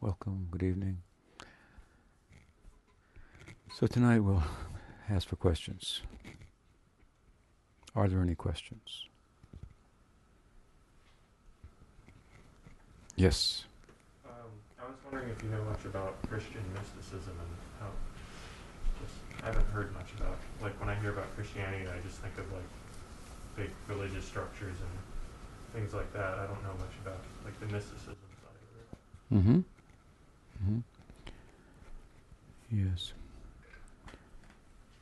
Welcome. Good evening. So tonight we'll ask for questions. Are there any questions? Yes. Um, I was wondering if you know much about Christian mysticism and how. Just, I haven't heard much about. Like when I hear about Christianity, I just think of like big religious structures and things like that. I don't know much about like the mysticism side of it. Mm-hmm. Mm-hmm. Yes.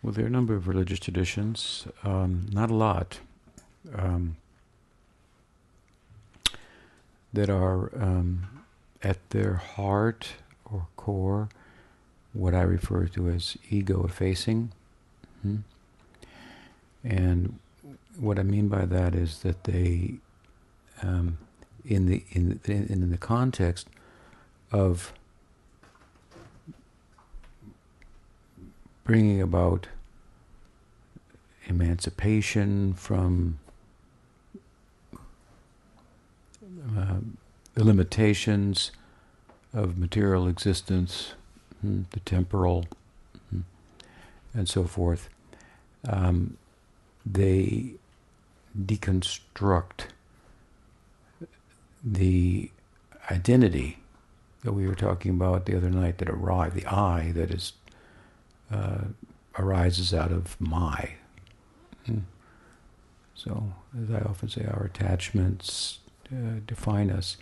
Well, there are a number of religious traditions, um, not a lot, um, that are um, at their heart or core what I refer to as ego effacing. hmm And what I mean by that is that they, um, in the in the, in the context of bringing about emancipation from uh, the limitations of material existence, hmm, the temporal, hmm, and so forth. Um, they deconstruct the identity that we were talking about the other night that arrived, the I that is uh, arises out of my. Hmm. So, as I often say, our attachments uh, define us,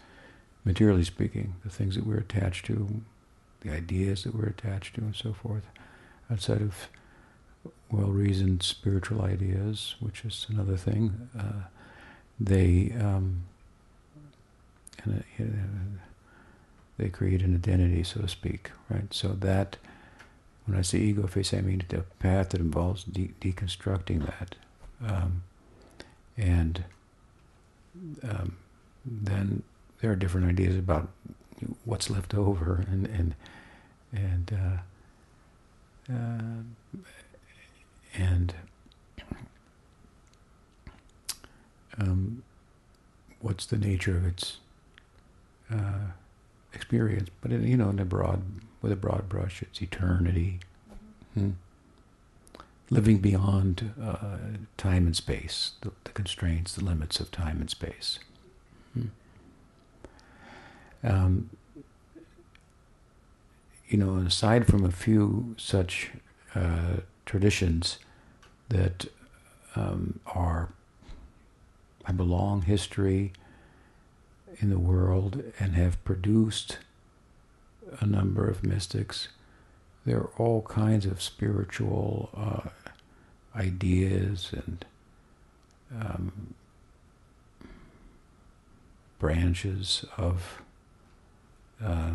materially speaking, the things that we're attached to, the ideas that we're attached to, and so forth, outside of well reasoned spiritual ideas, which is another thing. Uh, they um, and, uh, they create an identity, so to speak, right? So that when I say ego face, I mean the path that involves de- deconstructing that, um, and um, then there are different ideas about what's left over, and and and uh, uh, and um, what's the nature of its uh, experience. But in, you know, in a broad, with a broad brush, it's eternity, hmm. living beyond uh, time and space, the, the, constraints, the limits of time and space. Hmm. Um, you know, aside from a few such uh, traditions that um, are have a long history in the world and have produced a number of mystics. There are all kinds of spiritual uh, ideas and um, branches of uh,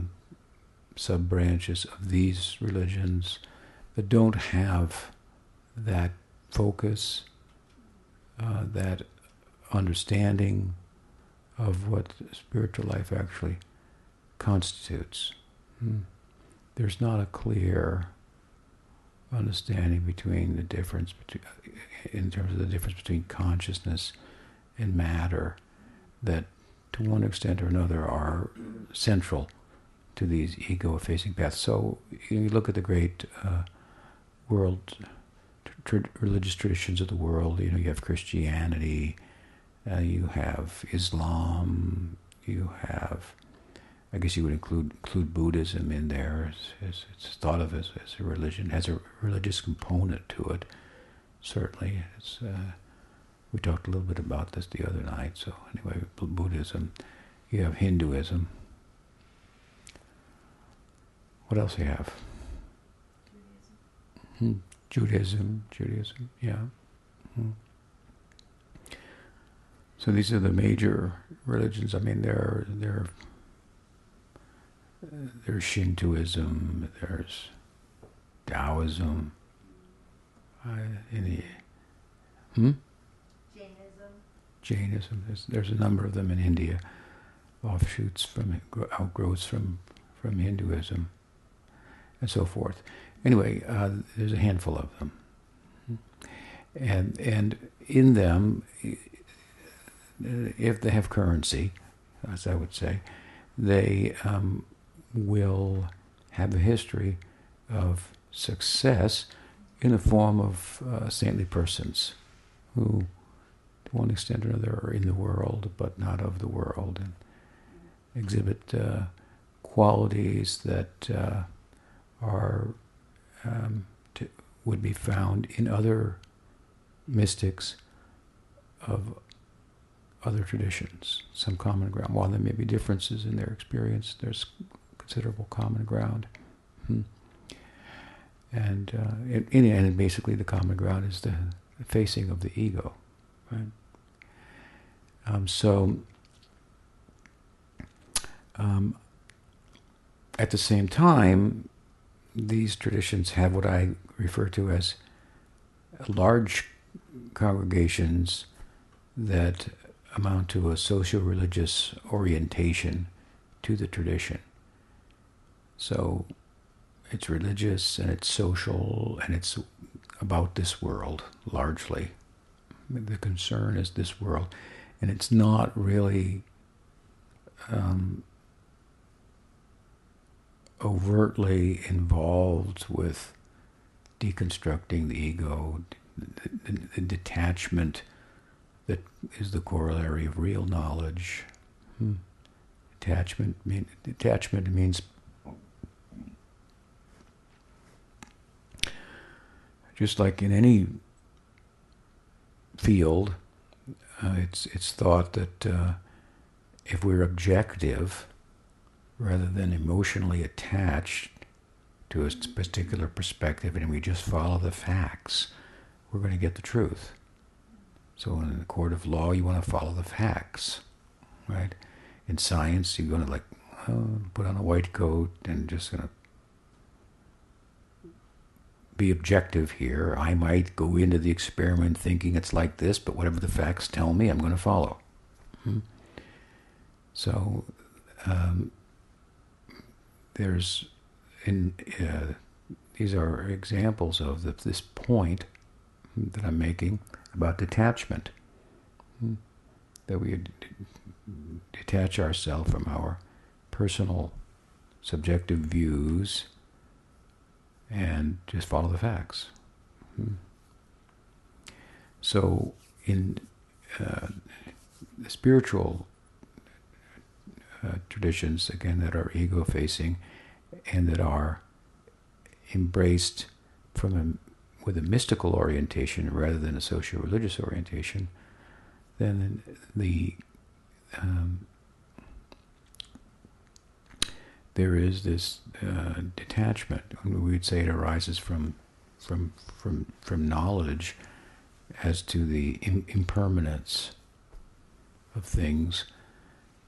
sub branches of these religions that don't have that focus, uh, that understanding of what spiritual life actually constitutes. Hmm. There's not a clear understanding between the difference between, in terms of the difference between consciousness and matter that to one extent or another are central to these ego effacing paths. So you look at the great uh, world religious traditions of the world. You know, you have Christianity, uh, you have Islam, you have, I guess you would include include Buddhism in there. It's, it's thought of as, as a religion, has a religious component to it. Certainly, it's. Uh, we talked a little bit about this the other night. So anyway, Buddhism, you have Hinduism. What else do you have? Hmm. Judaism, Judaism, yeah. Hmm. So these are the major religions. I mean, there, there, there's Shintoism, there's Taoism, uh, any, hmm? Jainism. Jainism. There's, there's a number of them in India, offshoots from outgrowths from from Hinduism, and so forth. Anyway, uh, there's a handful of them, and and in them, if they have currency, as I would say, they um, will have a history of success in the form of uh, saintly persons who, to one extent or another, are in the world but not of the world and exhibit uh, qualities that uh, are um, to, would be found in other mystics of other traditions, some common ground. While there may be differences in their experience, there's considerable common ground. Hmm. And uh, and basically, the common ground is the facing of the ego, right? Um, so, um, at the same time, these traditions have what I refer to as large congregations that amount to a social religious orientation to the tradition. So it's religious and it's social and it's about this world largely. The concern is this world. And it's not really um, overtly involved with deconstructing the ego, the, the, the, detachment that is the corollary of real knowledge. Hmm. Detachment, mean, detachment means just like in any field, uh, it's it's thought that uh, if we're objective rather than emotionally attached to a particular perspective and we just follow the facts, we're going to get the truth. So in the court of law, you want to follow the facts, right? In science, you're going to like oh, put on a white coat and just going to be objective here. I might go into the experiment thinking it's like this, but whatever the facts tell me, I'm going to follow. Hmm? So um, there's in uh, these are examples of the, this point that I'm making about detachment. Hmm? That we detach ourselves from our personal subjective views and just follow the facts. Hmm. So, in uh, the spiritual uh, traditions, again, that are ego facing and that are embraced from a, with a mystical orientation rather than a socio religious orientation, then the um, there is this uh, detachment. We'd say it arises from from from from knowledge as to the Im- impermanence of things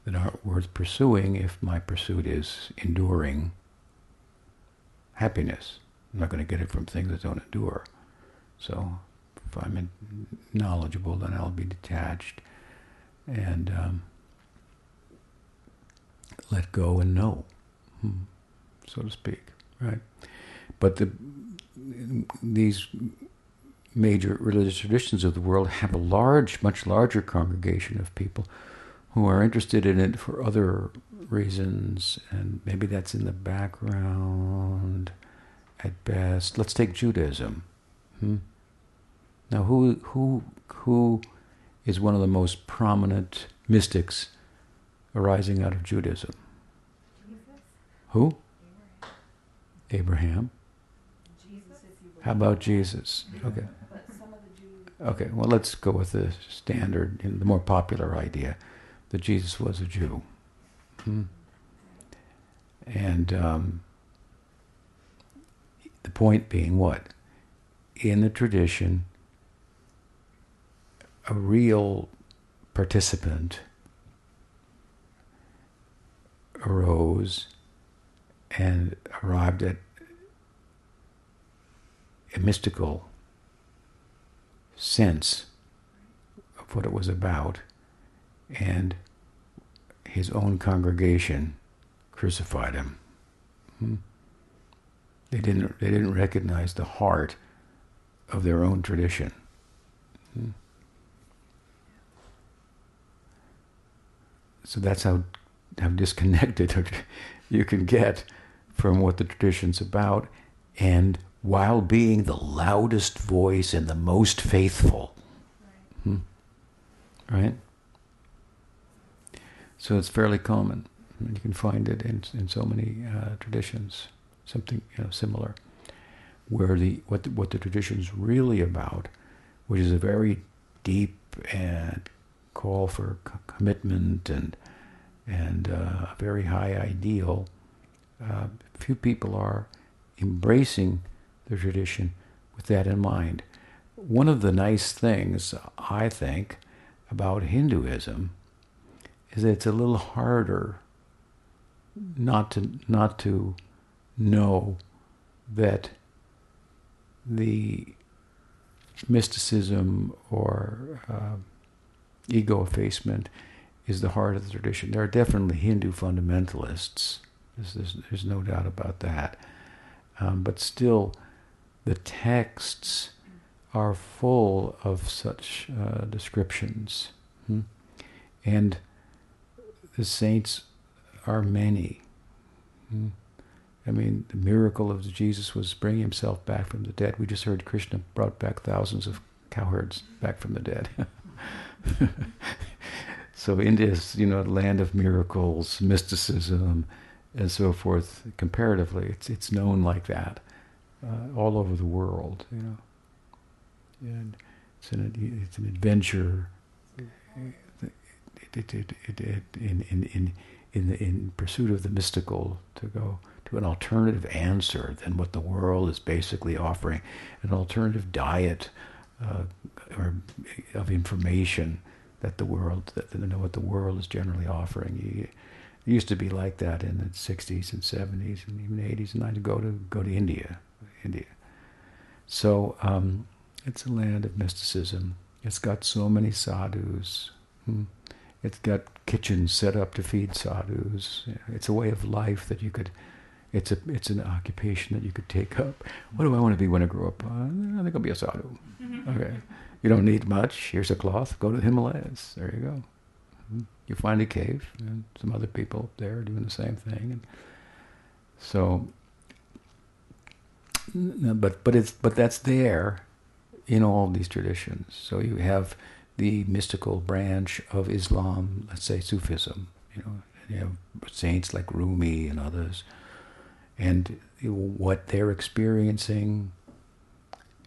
that aren't worth pursuing if my pursuit is enduring happiness. I'm not going to get it from things that don't endure. So if I'm knowledgeable, then I'll be detached and um, let go and know. Hmm, so to speak, right? But the these major religious traditions of the world have a large, much larger congregation of people who are interested in it for other reasons, and maybe that's in the background at best. Let's take Judaism. Hmm? Now, who who who is one of the most prominent mystics arising out of Judaism? Who? Abraham. How about Jesus? Okay. Okay, well, let's go with the standard, the more popular idea that Jesus was a Jew. Hmm. And um, the point being what? In the tradition, a real participant arose and arrived at a mystical sense of what it was about, and his own congregation crucified him. Hmm. They didn't. They didn't recognize the heart of their own tradition. Hmm. So that's how how disconnected you can get from what the tradition's about, and while being the loudest voice and the most faithful. Hmm? Right? So it's fairly common. You can find it in, in so many uh, traditions, something you know, similar, where the what the, what the tradition's really about, which is a very deep and call for commitment and and uh, a very high ideal. Uh, few people are embracing the tradition with that in mind. One of the nice things I think about Hinduism is that it's a little harder not to not to know that the mysticism or uh, ego effacement is the heart of the tradition. There are definitely Hindu fundamentalists. There's, there's, there's no doubt about that. Um, but still, the texts are full of such uh, descriptions. Hmm? And the saints are many. Hmm? I mean, the miracle of Jesus was bringing himself back from the dead. We just heard Krishna brought back thousands of cowherds back from the dead. so India is, you know, a land of miracles, mysticism, and so forth. Comparatively, it's it's known like that uh, all over the world, you know. And it's an it's an adventure. It, it, it, in, in, in, in, the, in pursuit of the mystical to go to an alternative answer than what the world is basically offering, an alternative diet uh, or of information that the world that you know what the world is generally offering. It used to be like that in the 60s and 70s and even 80s and 90s. Go to go to India, India. So um, it's a land of mysticism. It's got so many sadhus. Hmm. It's got kitchens set up to feed sadhus. It's a way of life that you could it's a it's an occupation that you could take up. What do I want to be when I grow up? Uh, I think I'll be a sadhu. Mm-hmm. Okay, you don't need much. Here's a cloth. Go to the Himalayas. There you go. You find a cave, and some other people there doing the same thing. And so, but but it's but that's there in all these traditions. So you have the mystical branch of Islam, let's say Sufism. You know, you have saints like Rumi and others and what they're experiencing.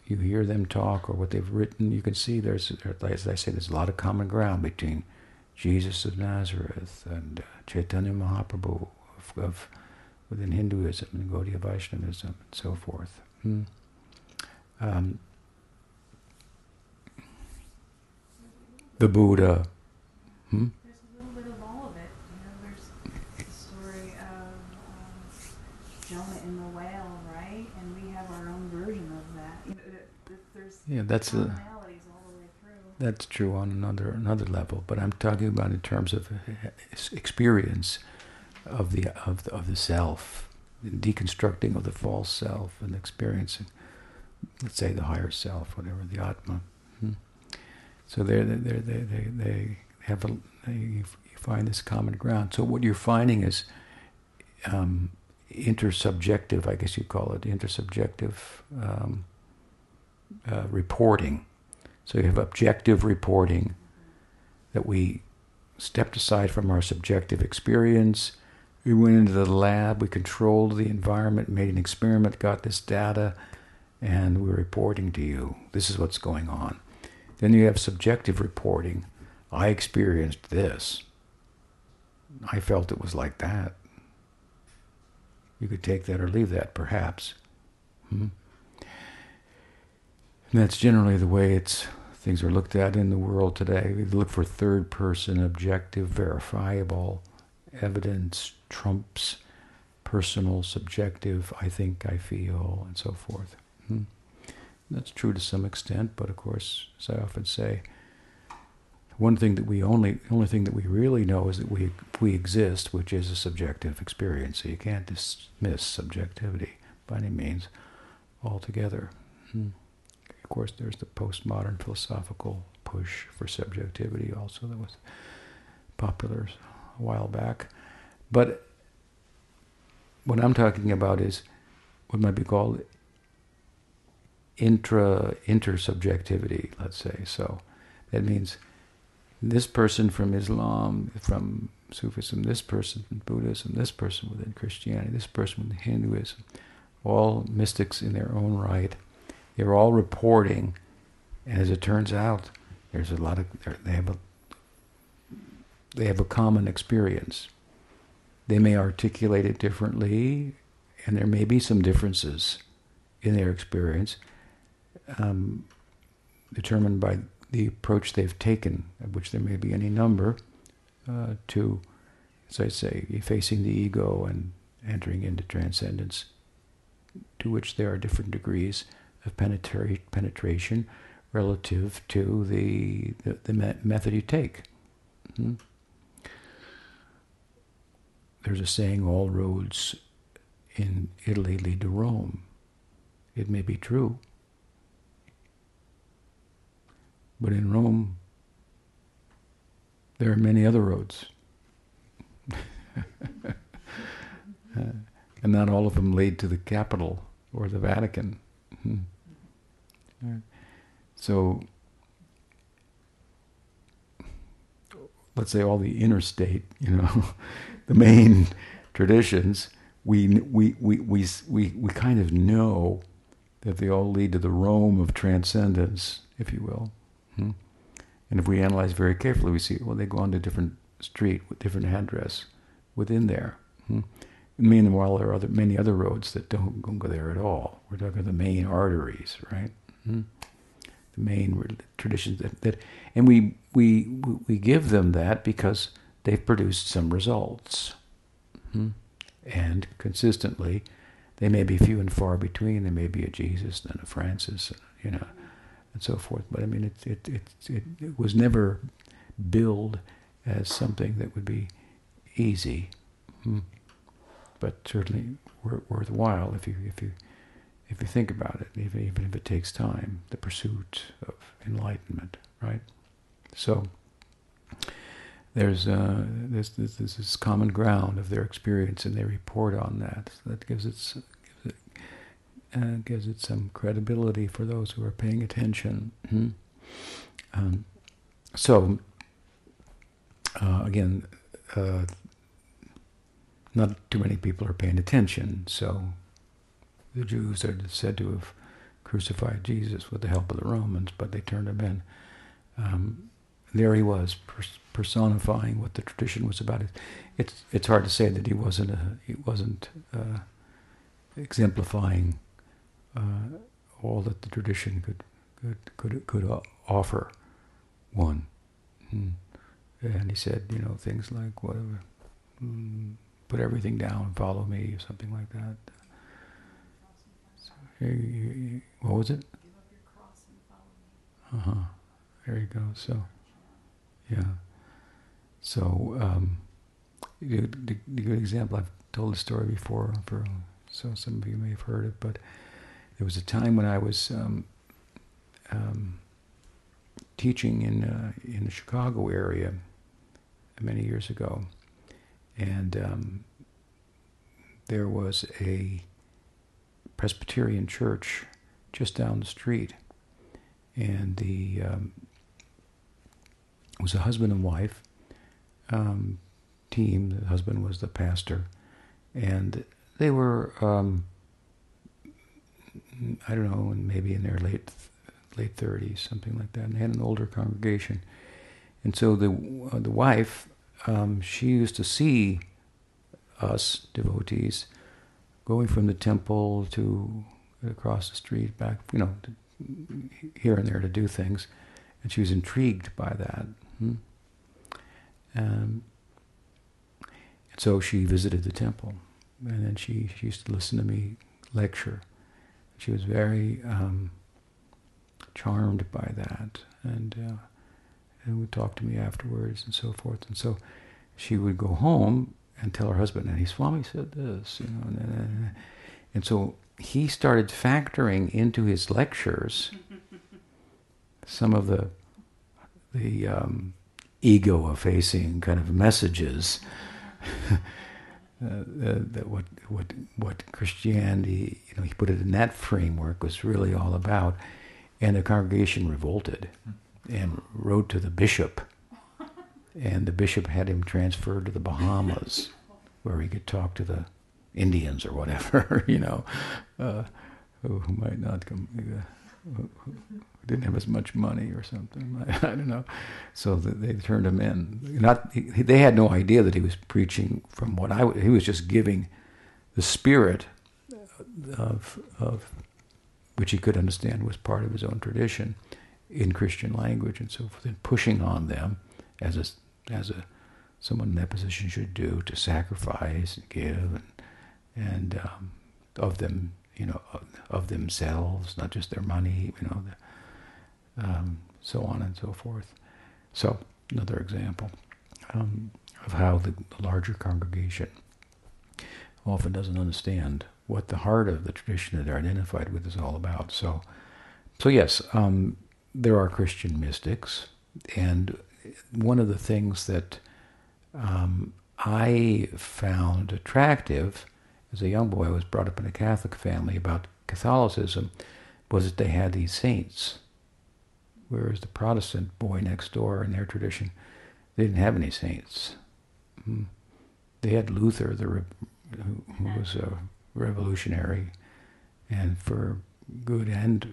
You hear them talk or what they've written. You can see there's, as I say, there's a lot of common ground between Jesus of Nazareth and uh, Chaitanya Mahaprabhu of, of, within Hinduism and Gaudiya Vaishnavism and so forth. Hmm. Um, the Buddha. Hmm? There's a little bit of all of it. You know, there's the story of um, Jonah in the whale, right? And we have our own version of that. You know, there's yeah, that's a, That's true on another another level, but I'm talking about in terms of uh, experience of the of the, of the self, deconstructing of the false self, and experiencing, let's say, the higher self, whatever the atma. Hmm. So they they they they they have a they, you find this common ground. So what you're finding is. Um, intersubjective, I guess you call it, intersubjective um, uh, reporting. So you have objective reporting that we stepped aside from our subjective experience. We went into the lab, we controlled the environment, made an experiment, got this data, and we're reporting to you. This is what's going on. Then you have subjective reporting. I experienced this. I felt it was like that. You could take that or leave that, perhaps. Hmm? And that's generally the way it's things are looked at in the world today. We look for third person, objective, verifiable evidence trumps personal, subjective, I think, I feel, and so forth. Hmm? That's true to some extent, but of course, as I often say, one thing that we only only thing that we really know is that we we exist, which is a subjective experience. So you can't dismiss subjectivity by any means altogether. Hmm. Course, there's the postmodern philosophical push for subjectivity, also that was popular a while back. But what I'm talking about is what might be called intra intersubjectivity, let's say. So that means this person from Islam, from Sufism, this person from Buddhism, this person within Christianity, this person within Hinduism, all mystics in their own right. They're all reporting, and as it turns out, there's a lot of they have a they have a common experience. They may articulate it differently, and there may be some differences in their experience, um, determined by the approach they've taken, of which there may be any number, uh, to, as I say, effacing the ego and entering into transcendence, to which there are different degrees of penetra- penetration relative to the, the, the me- method you take. Hmm? There's a saying, all roads in Italy lead to Rome. It may be true. But in Rome, there are many other roads. and not all of them lead to the capital or the Vatican. So, let's say all the interstate, you know, the main traditions, we, we, we, we, we, we kind of know that they all lead to the Rome of transcendence, if you will. Hmm? And if we analyze very carefully, we see, well, they go on to different street with different address within there. Hmm? Meanwhile, there are other, many other roads that don't go there at all. We're talking the main arteries, right? Hmm? The main traditions that, that and we, we, we give them that because they've produced some results. Hmm? And consistently, they may be few and far between. There may be a Jesus and a Francis, you know, and so forth. But I mean, it, it, it, it, it was never billed as something that would be easy, hmm. but certainly worthwhile if you if you if you think about it, even if it takes time, the pursuit of enlightenment, right? So there's uh, this, this common ground of their experience, and they report on that. So that gives it gives it, uh, gives it some credibility for those who are paying attention. Mm-hmm. Um, so uh, again, uh, not too many people are paying attention. So the Jews are said to have crucified Jesus with the help of the Romans, but they turned him in. Um, there he was, personifying what the tradition was about. It's it's hard to say that he wasn't a, he wasn't uh, exemplifying uh, all that the tradition could could could could offer one. Mm. And he said, you know, things like whatever, mm, put everything down, follow me, or something like that. What was it? Uh huh. There you go. So. Yeah. So, um, the, the, the, good example, I've told the story before, for, so some of you may have heard it, but there was a time when I was um, um, teaching in, uh, in the Chicago area many years ago, and um, there was a Presbyterian church just down the street, and the um, was a husband and wife um, team. The husband was the pastor, and they were um, I don't know, maybe in their late late thirties, something like that. And they had an older congregation, and so the uh, the wife um, she used to see us devotees going from the temple to across the street back, you know, here and there to do things, and she was intrigued by that. Hmm? Um, and so she visited the temple, and then she, she used to listen to me lecture. She was very um, charmed by that, and uh, and would talk to me afterwards and so forth. And so she would go home and tell her husband, and he Swami said this, you know, and, so he started factoring into his lectures some of the the um, ego effacing kind of messages uh, that what what what Christianity, you know, he put it in that framework was really all about, and the congregation revolted, and wrote to the bishop, and the bishop had him transferred to the Bahamas, where he could talk to the Indians or whatever, you know, uh, who, who might not come. Uh, who didn't have as much money or something. I, I don't know. So they turned him in. Not he, they had no idea that he was preaching from what I. He was just giving the spirit of of which he could understand was part of his own tradition in Christian language and so forth, and pushing on them as a as a someone in that position should do to sacrifice and give and and um, of them you know, of themselves, not just their money, you know, the, um, so on and so forth. So another example um, of how the, the, larger congregation often doesn't understand what the heart of the tradition that they're identified with is all about. So, so yes, um, there are Christian mystics, and one of the things that um, I found attractive as a young boy, I was brought up in a Catholic family about Catholicism, was that they had these saints. Whereas the Protestant boy next door in their tradition, they didn't have any saints. Hmm. They had Luther, the who, who was a revolutionary, and for good and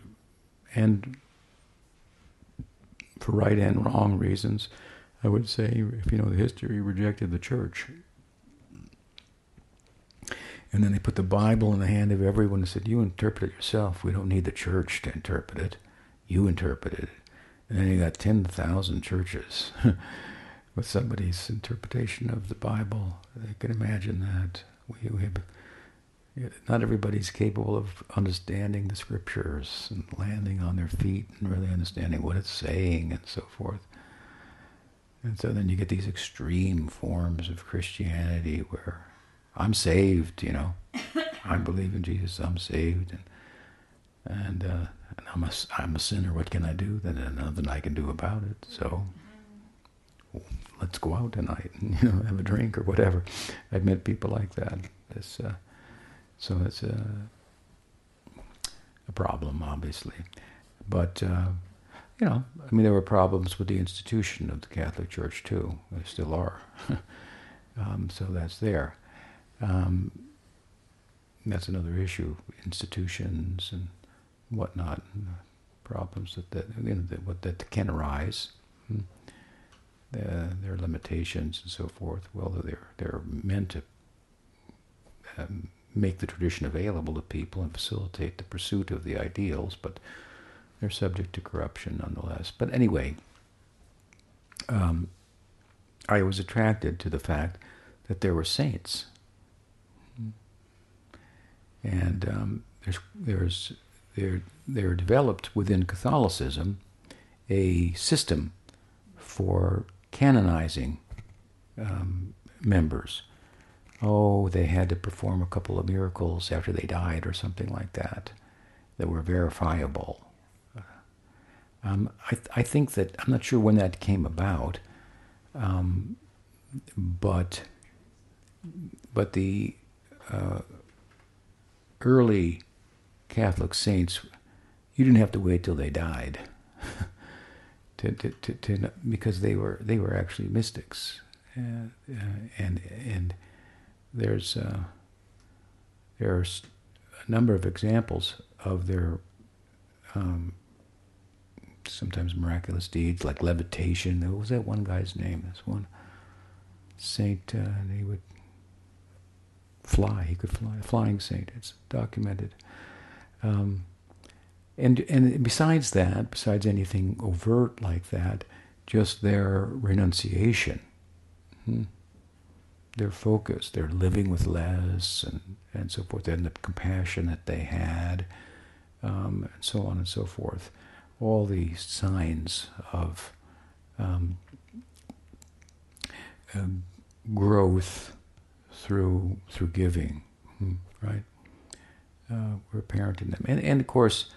and for right and wrong reasons, I would say, if you know the history, rejected the church and then they put the Bible in the hand of everyone and said, You interpret it yourself. We don't need the church to interpret it. You interpret it. And then you got 10,000 churches with somebody's interpretation of the Bible. I can imagine that. We, we have, not everybody's capable of understanding the scriptures and landing on their feet and really understanding what it's saying and so forth. And so then you get these extreme forms of Christianity where I'm saved, you know. I believe in Jesus. I'm saved, and and, uh, and I'm a I'm a sinner. What can I do? Then nothing I can do about it. So let's go out tonight and you know have a drink or whatever. I've met people like that. It's, uh, so it's a a problem, obviously, but. Uh, you know, I mean, there were problems with the institution of the Catholic Church too. There still are. um, so that's there. Um, that's another issue, institutions and whatnot, and problems that, that, you know, that, that can arise. Hmm. Uh, their limitations and so forth. Well, they're they're meant to um, make the tradition available to people and facilitate the pursuit of the ideals, but they're subject to corruption nonetheless. But anyway, um, I was attracted to the fact that there were saints and um, there's there's there there developed within Catholicism a system for canonizing um, members. Oh, they had to perform a couple of miracles after they died, or something like that, that were verifiable. Um, I, th- I think that I'm not sure when that came about, um, but but the uh, early Catholic saints, you didn't have to wait till they died to, to, to, to, because they were they were actually mystics, uh, and and there's uh, there's a number of examples of their um, sometimes miraculous deeds like levitation. What was that one guy's name? This one saint. Uh, he would fly. He could fly, a flying saint. It's documented. Um, and and besides that, besides anything overt like that, just their renunciation, hmm, their focus, their living with less, and and so forth, and the compassion that they had, um, and so on and so forth. All these signs of um, uh, growth through through giving, hmm, right? Uh, we're parenting them, and and of course,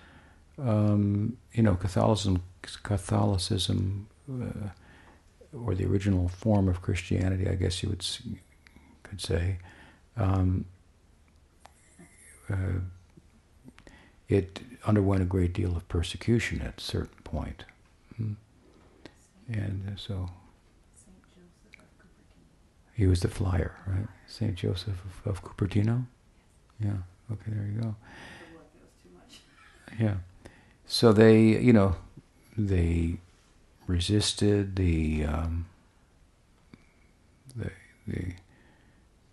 um, you know, Catholicism, Catholicism, uh, or the original form of Christianity, I guess you would could say, um, uh, it underwent a great deal of persecution at a certain point. Mm. And uh, so Saint Joseph of Cupertino. he was the flyer, right? St. Joseph of, of Cupertino? Yeah, okay, there you go. The look, it was too much. Yeah. So they, you know, they resisted the um, the, the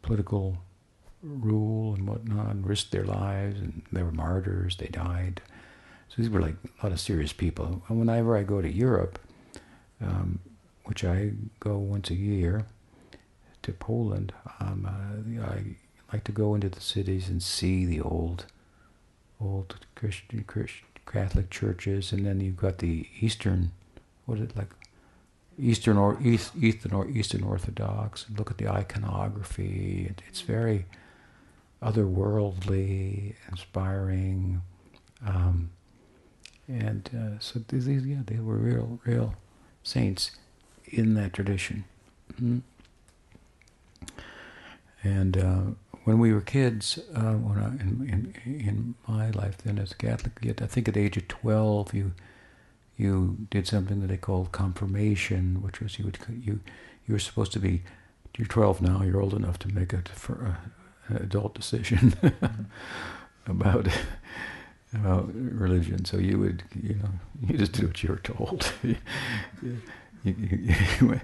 political rule and whatnot, and risked their lives, and they were martyrs. They died. So these were like a lot of serious people. And whenever I go to Europe, um, which I go once a year to Poland, um, uh, I like to go into the cities and see the old old Christian, Christian Catholic churches, and then you've got the Eastern, what is it like, Eastern or East, Eastern or Eastern Orthodox. Look at the iconography. It, it's very otherworldly, inspiring, um, and uh, so these, yeah, they were real, real saints in that tradition. Mhm. And uh, when we were kids, uh, when I, in, in in my life then as a Catholic, yet I think at the age of twelve, you you did something that they called confirmation, which was you would you you were supposed to be you're twelve now, you're old enough to make a for an adult decision about about religion. So you would you know you just do what you were told. you, you, you,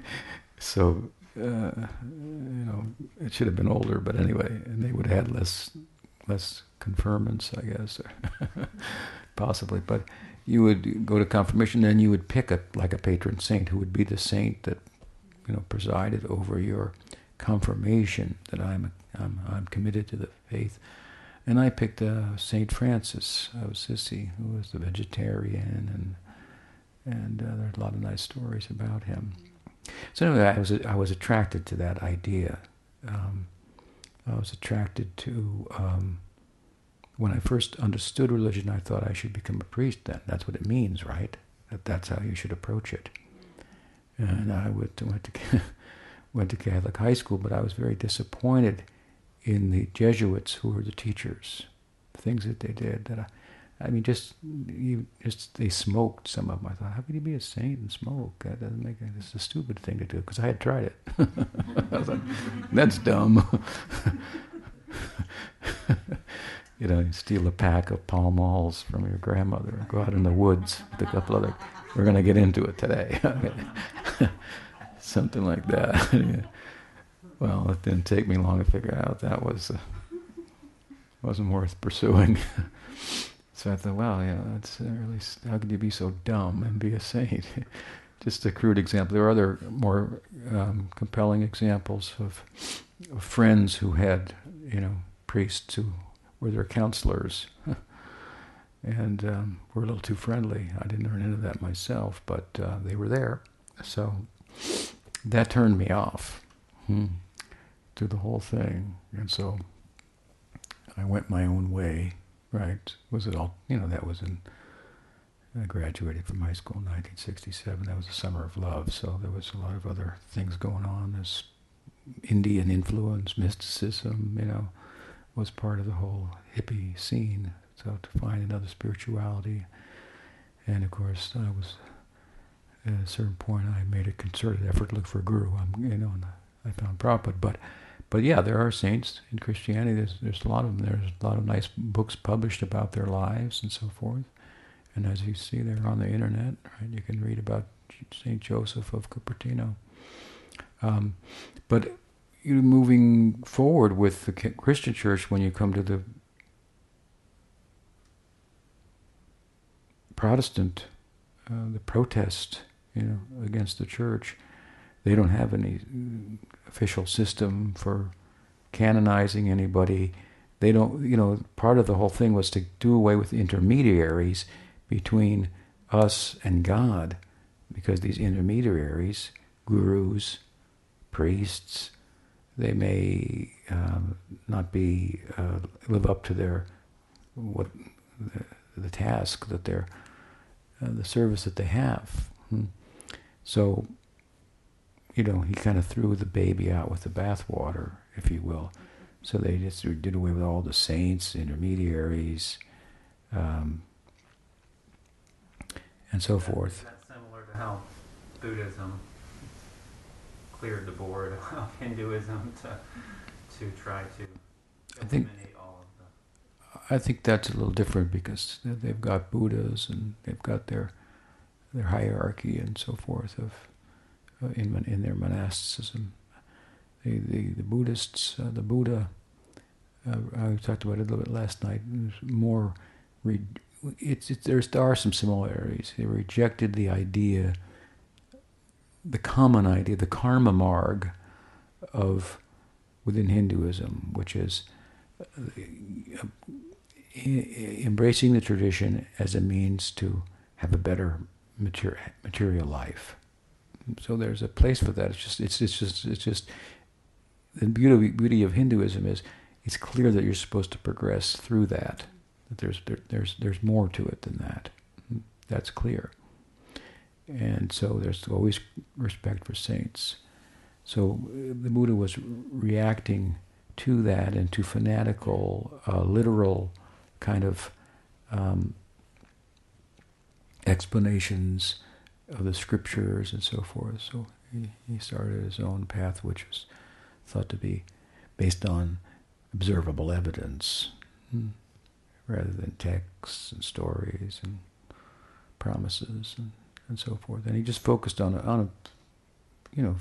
so uh, you know, it should have been older, but anyway, and they would have had less, less confirmants, I guess, possibly. But you would go to confirmation, then you would pick a like a patron saint who would be the saint that, you know, presided over your confirmation that I'm I'm I'm committed to the faith, and I picked uh, Saint Francis of Assisi, who was a vegetarian, and and uh, there's a lot of nice stories about him. So anyway, I was I was attracted to that idea. Um, I was attracted to um, when I first understood religion. I thought I should become a priest. Then that's what it means, right? That that's how you should approach it. And I went to, went to went to Catholic high school, but I was very disappointed in the Jesuits who were the teachers. The things that they did that I, I mean, just you just they smoked. Some of them. I thought, how could you be a saint and smoke? That doesn't make. It's a stupid thing to do because I had tried it. I was like, that's dumb. you know, steal a pack of Pall Malls from your grandmother, go out in the woods with a couple other. We're going to get into it today. Something like that. well, it didn't take me long to figure out that was uh, wasn't worth pursuing. So I thought, wow, yeah, that's uh, really, how could you be so dumb and be a saint? Just a crude example. There are other more um, compelling examples of, of, friends who had, you know, priests who were their counselors. and um, were a little too friendly. I didn't run into that myself, but uh, they were there. So that turned me off hmm, to the whole thing. And so I went my own way Right. Was it all, you know, that was in, I graduated from high school in 1967. That was the summer of love. So there was a lot of other things going on. This Indian influence, mysticism, you know, was part of the whole hippie scene. So to find another spirituality. And of course, I was, at a certain point, I made a concerted effort to look for a guru. I'm, you know, I found Prabhupada. But but yeah, there are saints in Christianity. There's there's a lot of them. There's a lot of nice books published about their lives and so forth. And as you see, they're on the internet. Right, you can read about Saint Joseph of Cupertino. Um, but you moving forward with the Christian Church, when you come to the Protestant, uh, the protest, you know, against the church, they don't have any official system for canonizing anybody. They don't, you know, part of the whole thing was to do away with intermediaries between us and God, because these intermediaries, gurus, priests, they may um, not be uh, live up to their what the, the task that they're uh, the service that they have. Hmm. So you know, he kind of threw the baby out with the bathwater, if you will. So they just did away with all the saints, intermediaries, um, and so forth. That's similar to how Buddhism cleared the board of Hinduism to to try to I think- eliminate all of the. I think that's a little different because they've got Buddhas and they've got their their hierarchy and so forth of uh, in in their monasticism. The the, the Buddhists, uh, the Buddha. Uh, I talked about it a little bit last night. More, re- it's, it's there's there are some similarities. They rejected the idea, the common idea, the karma marg, of within Hinduism, which is uh, embracing the tradition as a means to have a better mater- material life. So there's a place for that. It's just it's it's just it's just the beauty beauty of Hinduism is it's clear that you're supposed to progress through that. That there's there, there's there's more to it than that. That's clear. And so there's always respect for saints. So uh, the Buddha was reacting to that and to fanatical, uh, literal kind of um, explanations of the scriptures and so forth. So he, he started his own path, which was thought to be based on observable evidence hmm, rather than texts and stories and promises and, and so forth. And he just focused on a, on a, you know,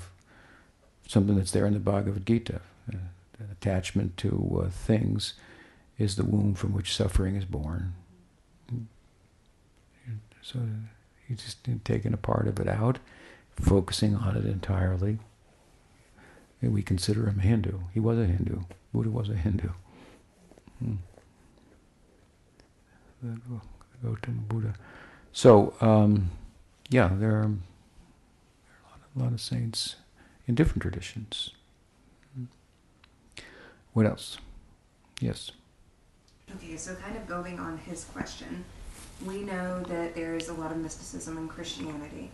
something that's there in the Bhagavad Gita. Uh, attachment to uh, things is the womb from which suffering is born. So he's just taken a part of it out, focusing on it entirely. And we consider him a Hindu. He was a Hindu. Buddha was a Hindu. Hmm. Gautama Buddha. So, um, yeah, there are, there are a, lot of, a lot of saints in different traditions. What else? Yes. Okay, so kind of building on his question, we know that there is a lot of mysticism in Christianity.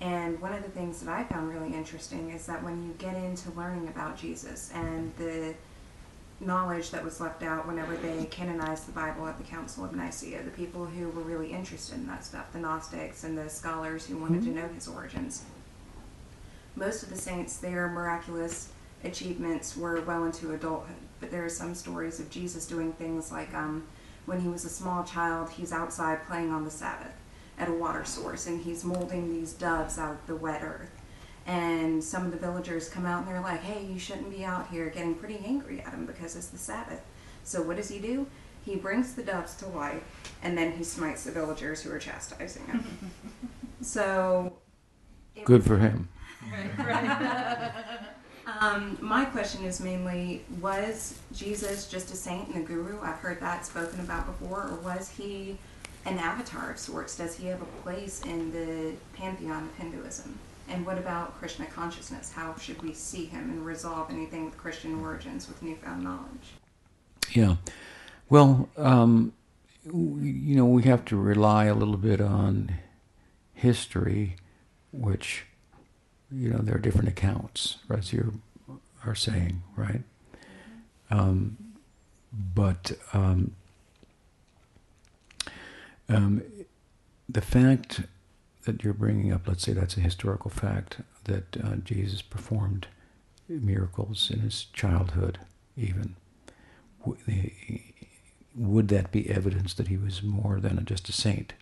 And one of the things that I found really interesting is that when you get into learning about Jesus and the knowledge that was left out whenever they canonized the Bible at the Council of Nicaea, the people who were really interested in that stuff, the Gnostics and the scholars who wanted to know his origins, most of the saints, their miraculous achievements were well into adulthood. But there are some stories of Jesus doing things like um, when he was a small child, he's outside playing on the Sabbath at a water source and he's molding these doves out of the wet earth. And some of the villagers come out and they're like, hey, you shouldn't be out here, getting pretty angry at him because it's the Sabbath. So what does he do? He brings the doves to life and then he smites the villagers who are chastising him. so. it Good for him. um, my question is mainly was Jesus just a saint and a guru? I've heard that spoken about before. Or was he an avatar of sorts? Does he have a place in the pantheon of Hinduism? And what about Krishna consciousness? How should we see him and resolve anything with Christian origins with newfound knowledge? Yeah. Well, um, you know, we have to rely a little bit on history, which, you know, there are different accounts. As you are saying, right? Um, but um, um, the fact that you're bringing up, let's say that's a historical fact, that uh, Jesus performed miracles in his childhood, even would that be evidence that he was more than just a saint?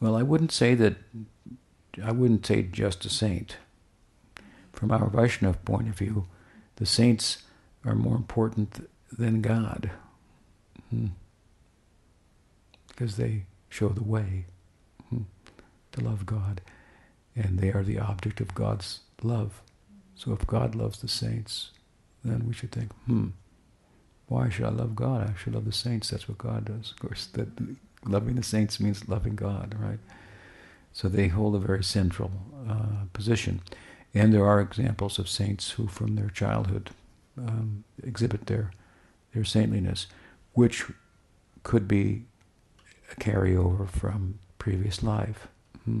Well, I wouldn't say that. I wouldn't say just a saint. From our Vaishnav point of view, the saints are more important than God, Hmm. because they show the way to love God, and they are the object of God's love. So, if God loves the saints, then we should think, hmm. Why should I love God? I should love the saints. That's what God does. Of course, that loving the saints means loving God, right? So they hold a very central uh, position. And there are examples of saints who, from their childhood, um, exhibit their their saintliness, which could be a carryover from previous life. Hmm.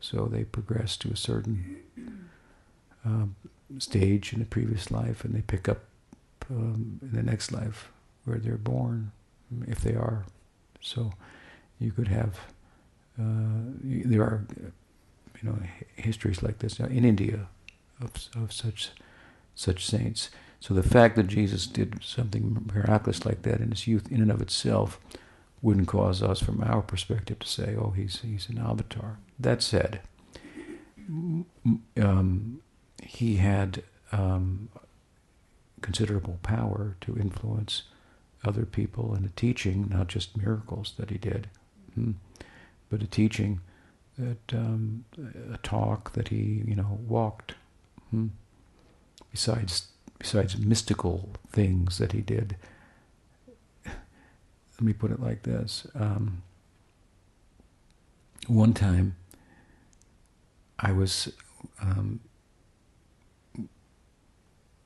So they progress to a certain um, stage in the previous life, and they pick up um, in the next life where they're born, if they are. So you could have, uh, there are, you know, histories like this in India of, of such such saints. So the fact that Jesus did something miraculous like that in his youth, in and of itself, wouldn't cause us, from our perspective, to say, "Oh, he's he's an avatar." That said, um, he had um, considerable power to influence other people and a teaching, not just miracles that he did, hmm, but a teaching that um, a talk that he, you know, walked. Hmm, besides besides mystical things that he did. Let me put it like this. Um, one time, I was um,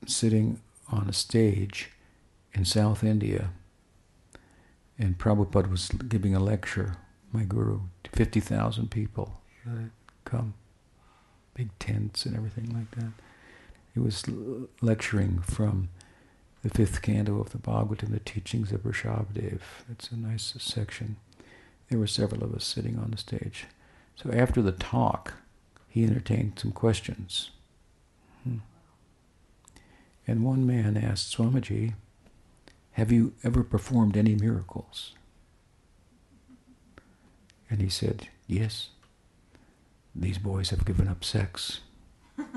sitting on a stage in South India, and Prabhupada was giving a lecture, my guru, to 50,000 people that come, big tents and everything like that. He was lecturing from the fifth canto of the Bhagavatam, the teachings of Rishabhadev. It's a nice section. There were several of us sitting on the stage. So after the talk, he entertained some questions. Hmm. And one man asked Swamiji, Have you ever performed any miracles? And he said, Yes. These boys have given up sex.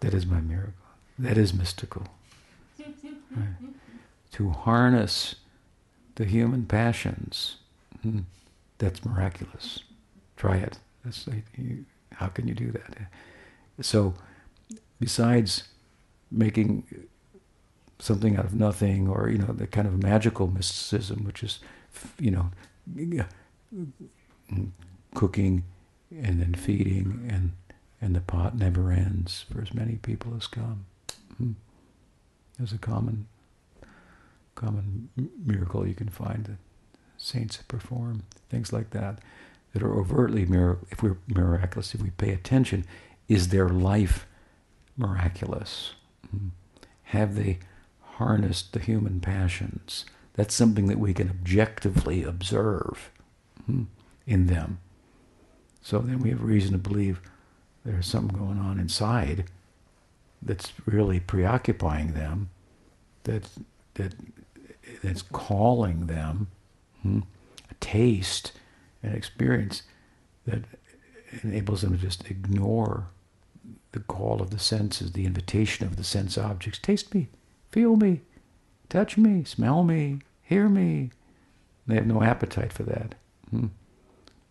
That is my miracle. That is mystical. Right. To harness the human passions, hmm, that's miraculous. Try it. How can you do that? So, besides making something out of nothing, or you know, the kind of magical mysticism, which is, you know, cooking and then feeding and and the pot never ends for as many people as come. There's a common, common miracle you can find that saints perform things like that that are overtly miracle. If we're miraculous, if we pay attention, is their life miraculous? Hmm. Have they harnessed the human passions? That's something that we can objectively observe hmm, in them. So then we have reason to believe there's something going on inside that's really preoccupying them, that that that's calling them hmm, a taste, an experience that enables them to just ignore the call of the senses, the invitation of the sense objects. Taste me, feel me, touch me, smell me, hear me. They have no appetite for that. Hmm.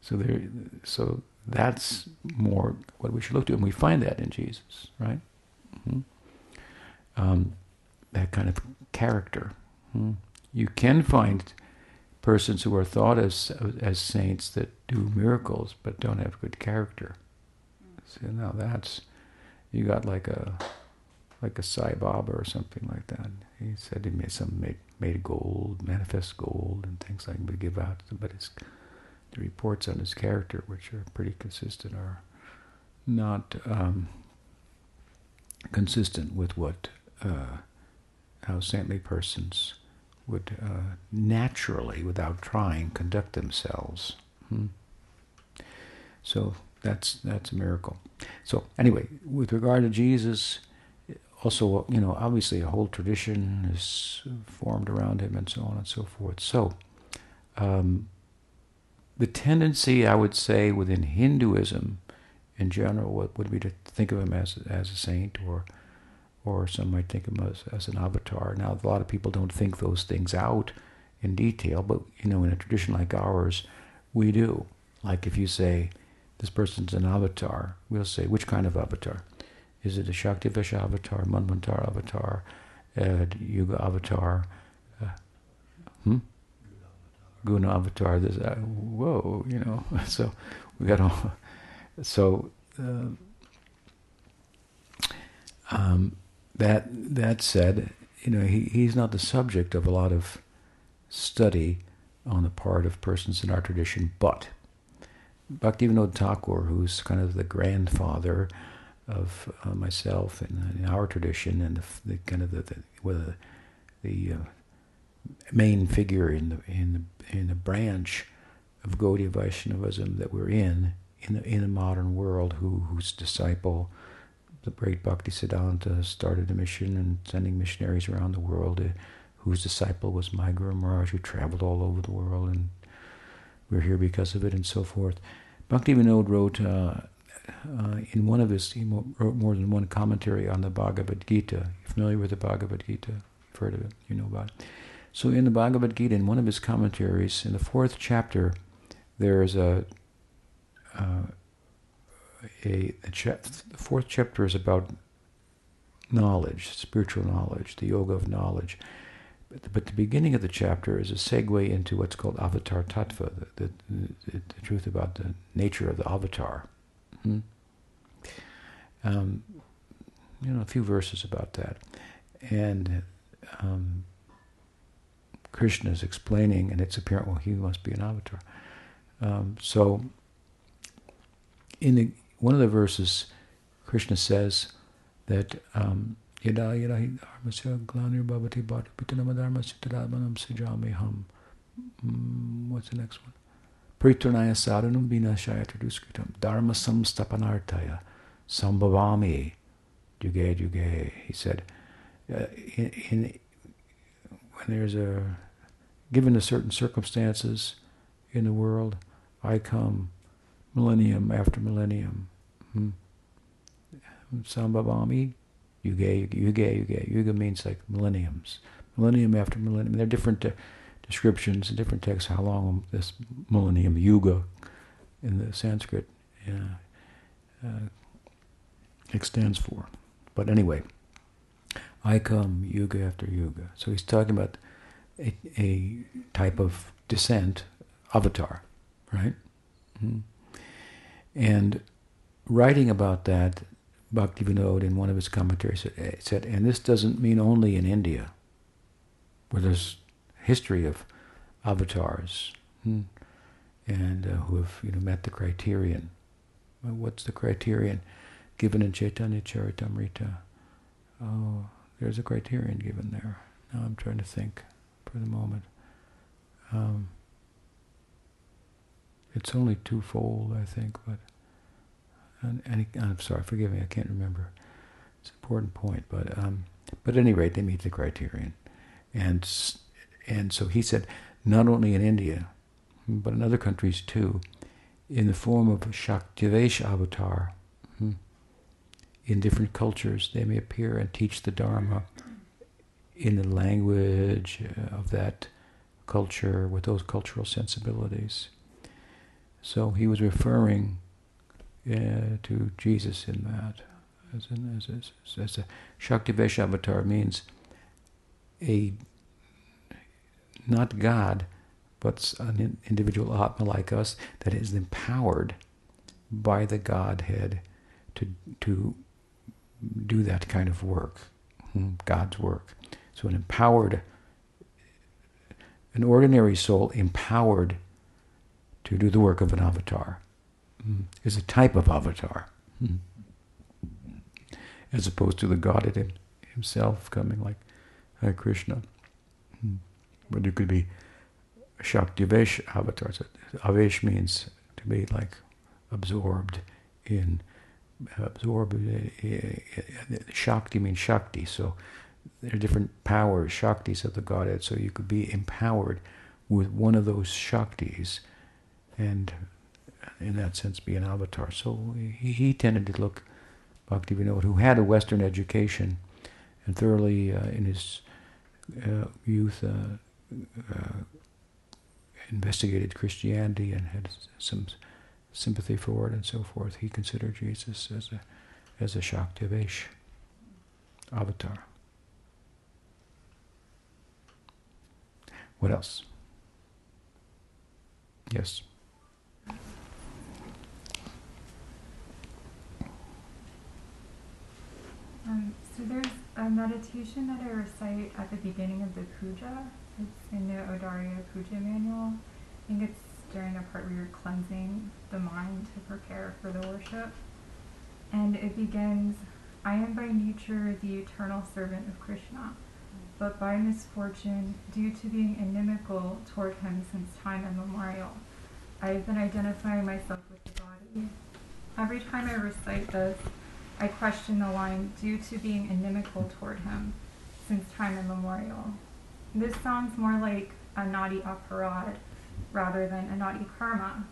So they so that's more what we should look to, and we find that in Jesus, right? Mm-hmm. Um, that kind of character. Mm-hmm. You can find persons who are thought as as saints that do miracles but don't have good character. So now that's you got like a like a Sai Baba or something like that. He said he made some made, made gold, manifest gold, and things like that. Would give out, but his the reports on his character, which are pretty consistent, are not um, consistent with what uh, how saintly persons would uh, naturally, without trying, conduct themselves. Hmm. So that's that's a miracle. So anyway, with regard to Jesus, also you know obviously a whole tradition is formed around him and so on and so forth. So. Um, the tendency, I would say, within Hinduism in general would, would be to think of him as as a saint, or or some might think of him as, as an avatar. Now, a lot of people don't think those things out in detail, but you know, in a tradition like ours, we do. Like if you say this person's an avatar, we'll say which kind of avatar? Is it a Shaktivesh avatar, Manvantar avatar, uh, Yuga avatar? Uh, hmm? guna avatar. This, uh, whoa, you know. So we got all. So uh, um, that that said, you know, he, he's not the subject of a lot of study on the part of persons in our tradition, but Bhaktivinoda Thakur, who's kind of the grandfather of uh, myself and in our tradition and the, the kind of the, the the uh, main figure in the in the in the branch of Gaudiya Vaishnavism that we're in in the in the modern world, who whose disciple, the great Bhakti Siddhanta, started a mission and sending missionaries around the world. Uh, whose disciple was my Guru Maharaj, who traveled all over the world, and we're here because of it, and so forth. Bhakti Vinod wrote uh, uh, in one of his, he wrote more than one commentary on the Bhagavad Gita. You're familiar with the Bhagavad Gita? You've heard of it, you know about it. So in the Bhagavad Gita, in one of his commentaries, in the fourth chapter, there's a, uh, a, a cha- the fourth chapter is about knowledge, spiritual knowledge, the yoga of knowledge. But the, but the beginning of the chapter is a segue into what's called avatar tattva, the, the, the, truth about the nature of the avatar. Hmm? Um, you know, a few verses about that. And um, Krishna is explaining, and it's apparent, well, he must be an avatar. Um, so, in the, one of the verses, Krishna says that um, Yada yada dharmasya glanir bhavati bhati pitanama dharmasya tadamanam sijami ham. Mm, what's the next one? Pritranaya sadhanam vinashaya traduskritam dharma sambhavami yuge yuge. He said, uh, in, in, when there's a, given a certain circumstances in the world, I come millennium after millennium. Hmm. Sambhavami Yuga, yuga, yuga. Yuga means like millenniums. Millennium after millennium. There are different uh, descriptions, different texts, how long this millennium, yuga, in the Sanskrit, uh, extends for. But anyway, I come yuga after yuga. So he's talking about a, a type of descent, avatar, right? Mm-hmm. And writing about that, Bhaktivinoda in one of his commentaries said, said, and this doesn't mean only in India, where there's history of avatars hmm, and uh, who have you know met the criterion. What's the criterion given in Chaitanya Charitamrita? Oh, there's a criterion given there. Now I'm trying to think for the moment. Um, it's only twofold, I think, but and, and I'm sorry, forgive me, I can't remember. It's an important point, but um, but at any rate, they meet the criterion, and and so he said, not only in India, but in other countries too, in the form of Shaktivesh avatar. Hmm, in different cultures, they may appear and teach the Dharma in the language of that culture with those cultural sensibilities. So he was referring uh, to Jesus in that. As, in, as, as, as a Shakti Avatar means a not God, but an individual Atma like us that is empowered by the Godhead to to do that kind of work, hmm, God's work. So an empowered, an ordinary soul empowered to do the work of an avatar is a type of avatar, as opposed to the Godhead himself coming like uh, Krishna. But it could be Shaktivesh avatars. Avesh means to be like absorbed in, absorbed. Uh, uh, Shakti means Shakti, so there are different powers, Shaktis of the Godhead. So you could be empowered with one of those Shaktis and in that sense, be an avatar. So he, he tended to look, Bhaktivinoda, who had a Western education and thoroughly uh, in his uh, youth uh, uh investigated Christianity and had some sympathy for it and so forth. He considered Jesus as a as a Shaktivesh avatar. What else? Yes. Um, so there's a meditation that I recite at the beginning of the puja. It's in the Audarya Puja Manual. I think it's during a part where you're cleansing the mind to prepare for the worship. and it begins I am by nature the eternal servant of Krishna, but by misfortune, due to being inimical toward him since time immemorial, I have been identifying myself with the body. Every time I recite this, I question the line due to being inimical toward him since time immemorial. This sounds more like a naughty aparad rather than a naughty karma.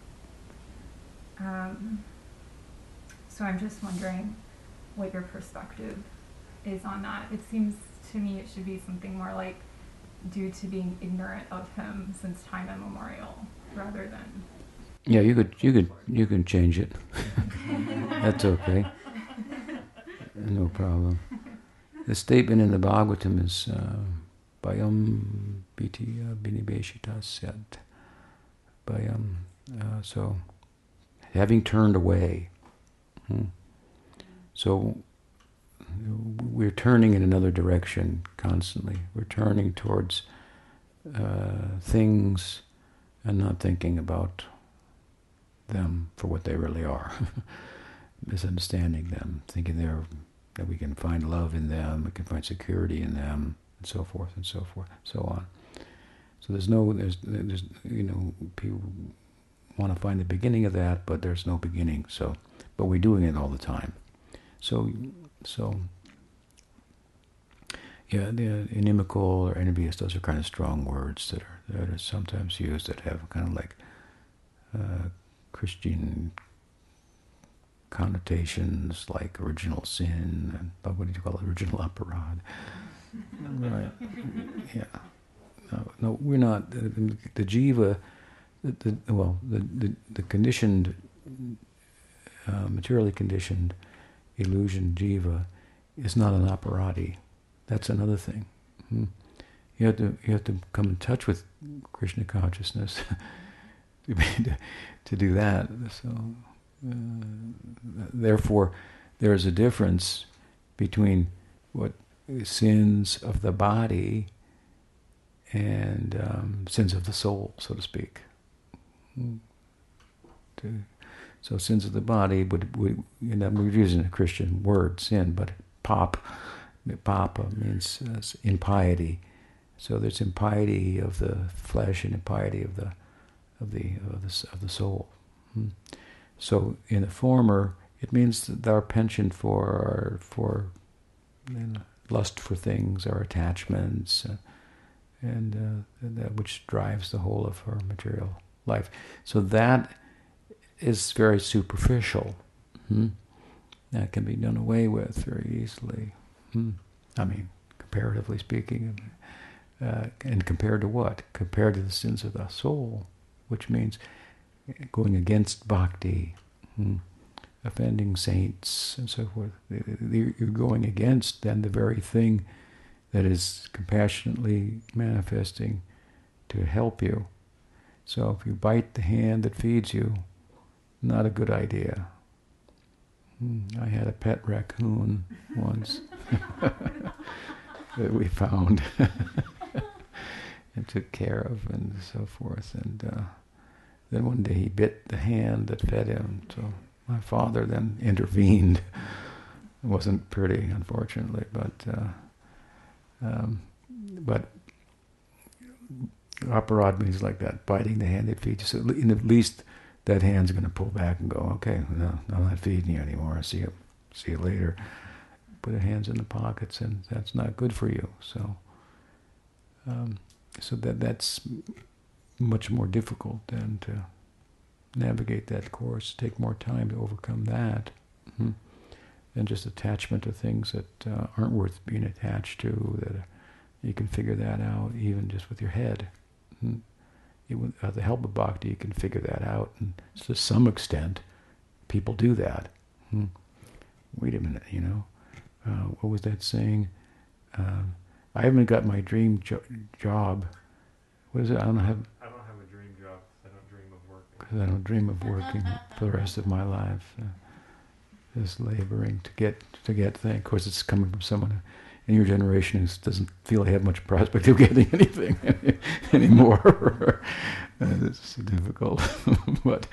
Um, so I'm just wondering what your perspective is on that. It seems to me it should be something more like due to being ignorant of him since time immemorial rather than Yeah, you could you could you can change it. That's okay. No problem. The statement in the Bhagavatam is uh, Bayam Bhitiya Binibeshita Syat. Bayam. Uh, so, having turned away. Hmm. So, we're turning in another direction constantly. We're turning towards uh, things and not thinking about them for what they really are. Misunderstanding them, thinking they're that we can find love in them, we can find security in them, and so forth and so forth, so on. So there's no, there's, there's, you know, people want to find the beginning of that, but there's no beginning. So, but we're doing it all the time. So, so, yeah, the inimical or envious, those are kind of strong words that are that are sometimes used that have kind of like uh, Christian connotations like original sin and what do you call it, original aparad. right. Yeah. No, no, we're not. The, the jiva, the, the, well, the, the, conditioned, uh, materially conditioned illusion jiva is not an aparati. That's another thing. Hmm. You have to you have to come in touch with Krishna consciousness to, to do that. So, uh, therefore, there is a difference between what sins of the body and um, sins of the soul, so to speak. So sins of the body would you know, we're using a Christian word, sin, but pop, papa means uh, impiety. So there's impiety of the flesh and impiety of the of the of the, of the soul. Hmm. So in the former, it means that our penchant for our, for lust for things, our attachments, uh, and uh, that which drives the whole of our material life. So that is very superficial. Hmm? That can be done away with very easily. Hmm? I mean, comparatively speaking. Uh, and compared to what? Compared to the sins of the soul, which means going against bhakti, hmm? offending saints, and so forth. You're going against then the very thing that is compassionately manifesting to help you. So if you bite the hand that feeds you, not a good idea. Hmm, I had a pet raccoon once that we found and took care of and so forth. And uh, then one day he bit the hand that fed him. So my father then intervened. It wasn't pretty, unfortunately, but uh, um, but aparad means like that, biting the hand that feeds you. So at least that hand's going to pull back and go, okay, no, I'm not feeding you anymore. See you, see you later. Put your hands in the pockets, and that's not good for you. So, um, so that that's much more difficult than to navigate that course. Take more time to overcome that mm-hmm. than just attachment to things that uh, aren't worth being attached to. That you can figure that out even just with your head. Mm-hmm with uh, the help of bhakti, you can figure that out. And to some extent, people do that. Hmm. Wait a minute, you know, uh, what was that saying? Um, I haven't got my dream jo- job. What is it? I don't have. I don't have a dream job because I don't dream of working. Because I don't dream of working for the rest of my life. Uh, just laboring to get to get things. Of course, it's coming from someone in your generation who doesn't feel they have much prospect of getting anything anymore. it's difficult, but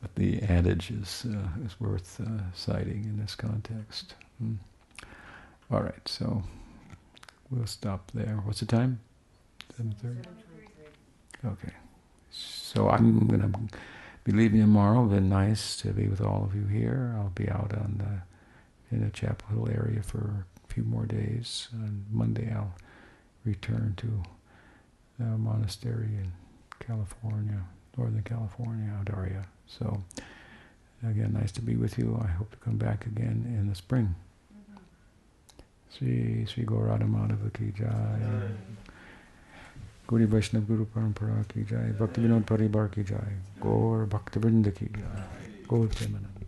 but the adage is uh, is worth uh, citing in this context. Hmm. All right, so we'll stop there. What's the time? Seven thirty. Okay. So I'm gonna be leaving tomorrow. Been nice to be with all of you here. I'll be out on the in the Chapel Hill area for a few more days. On Monday, I'll return to the monastery in California, Northern California, Audarya. So again, nice to be with you. I hope to come back again in the spring. Mm-hmm. Sri Sri Gaurada Madhava ki jai. Guru Vaishnav Guru Parampara ki jai. Bhakti Vinod Paribar ki jai. Gaur Bhakti Vrinda ki jai. Gaur Premanand.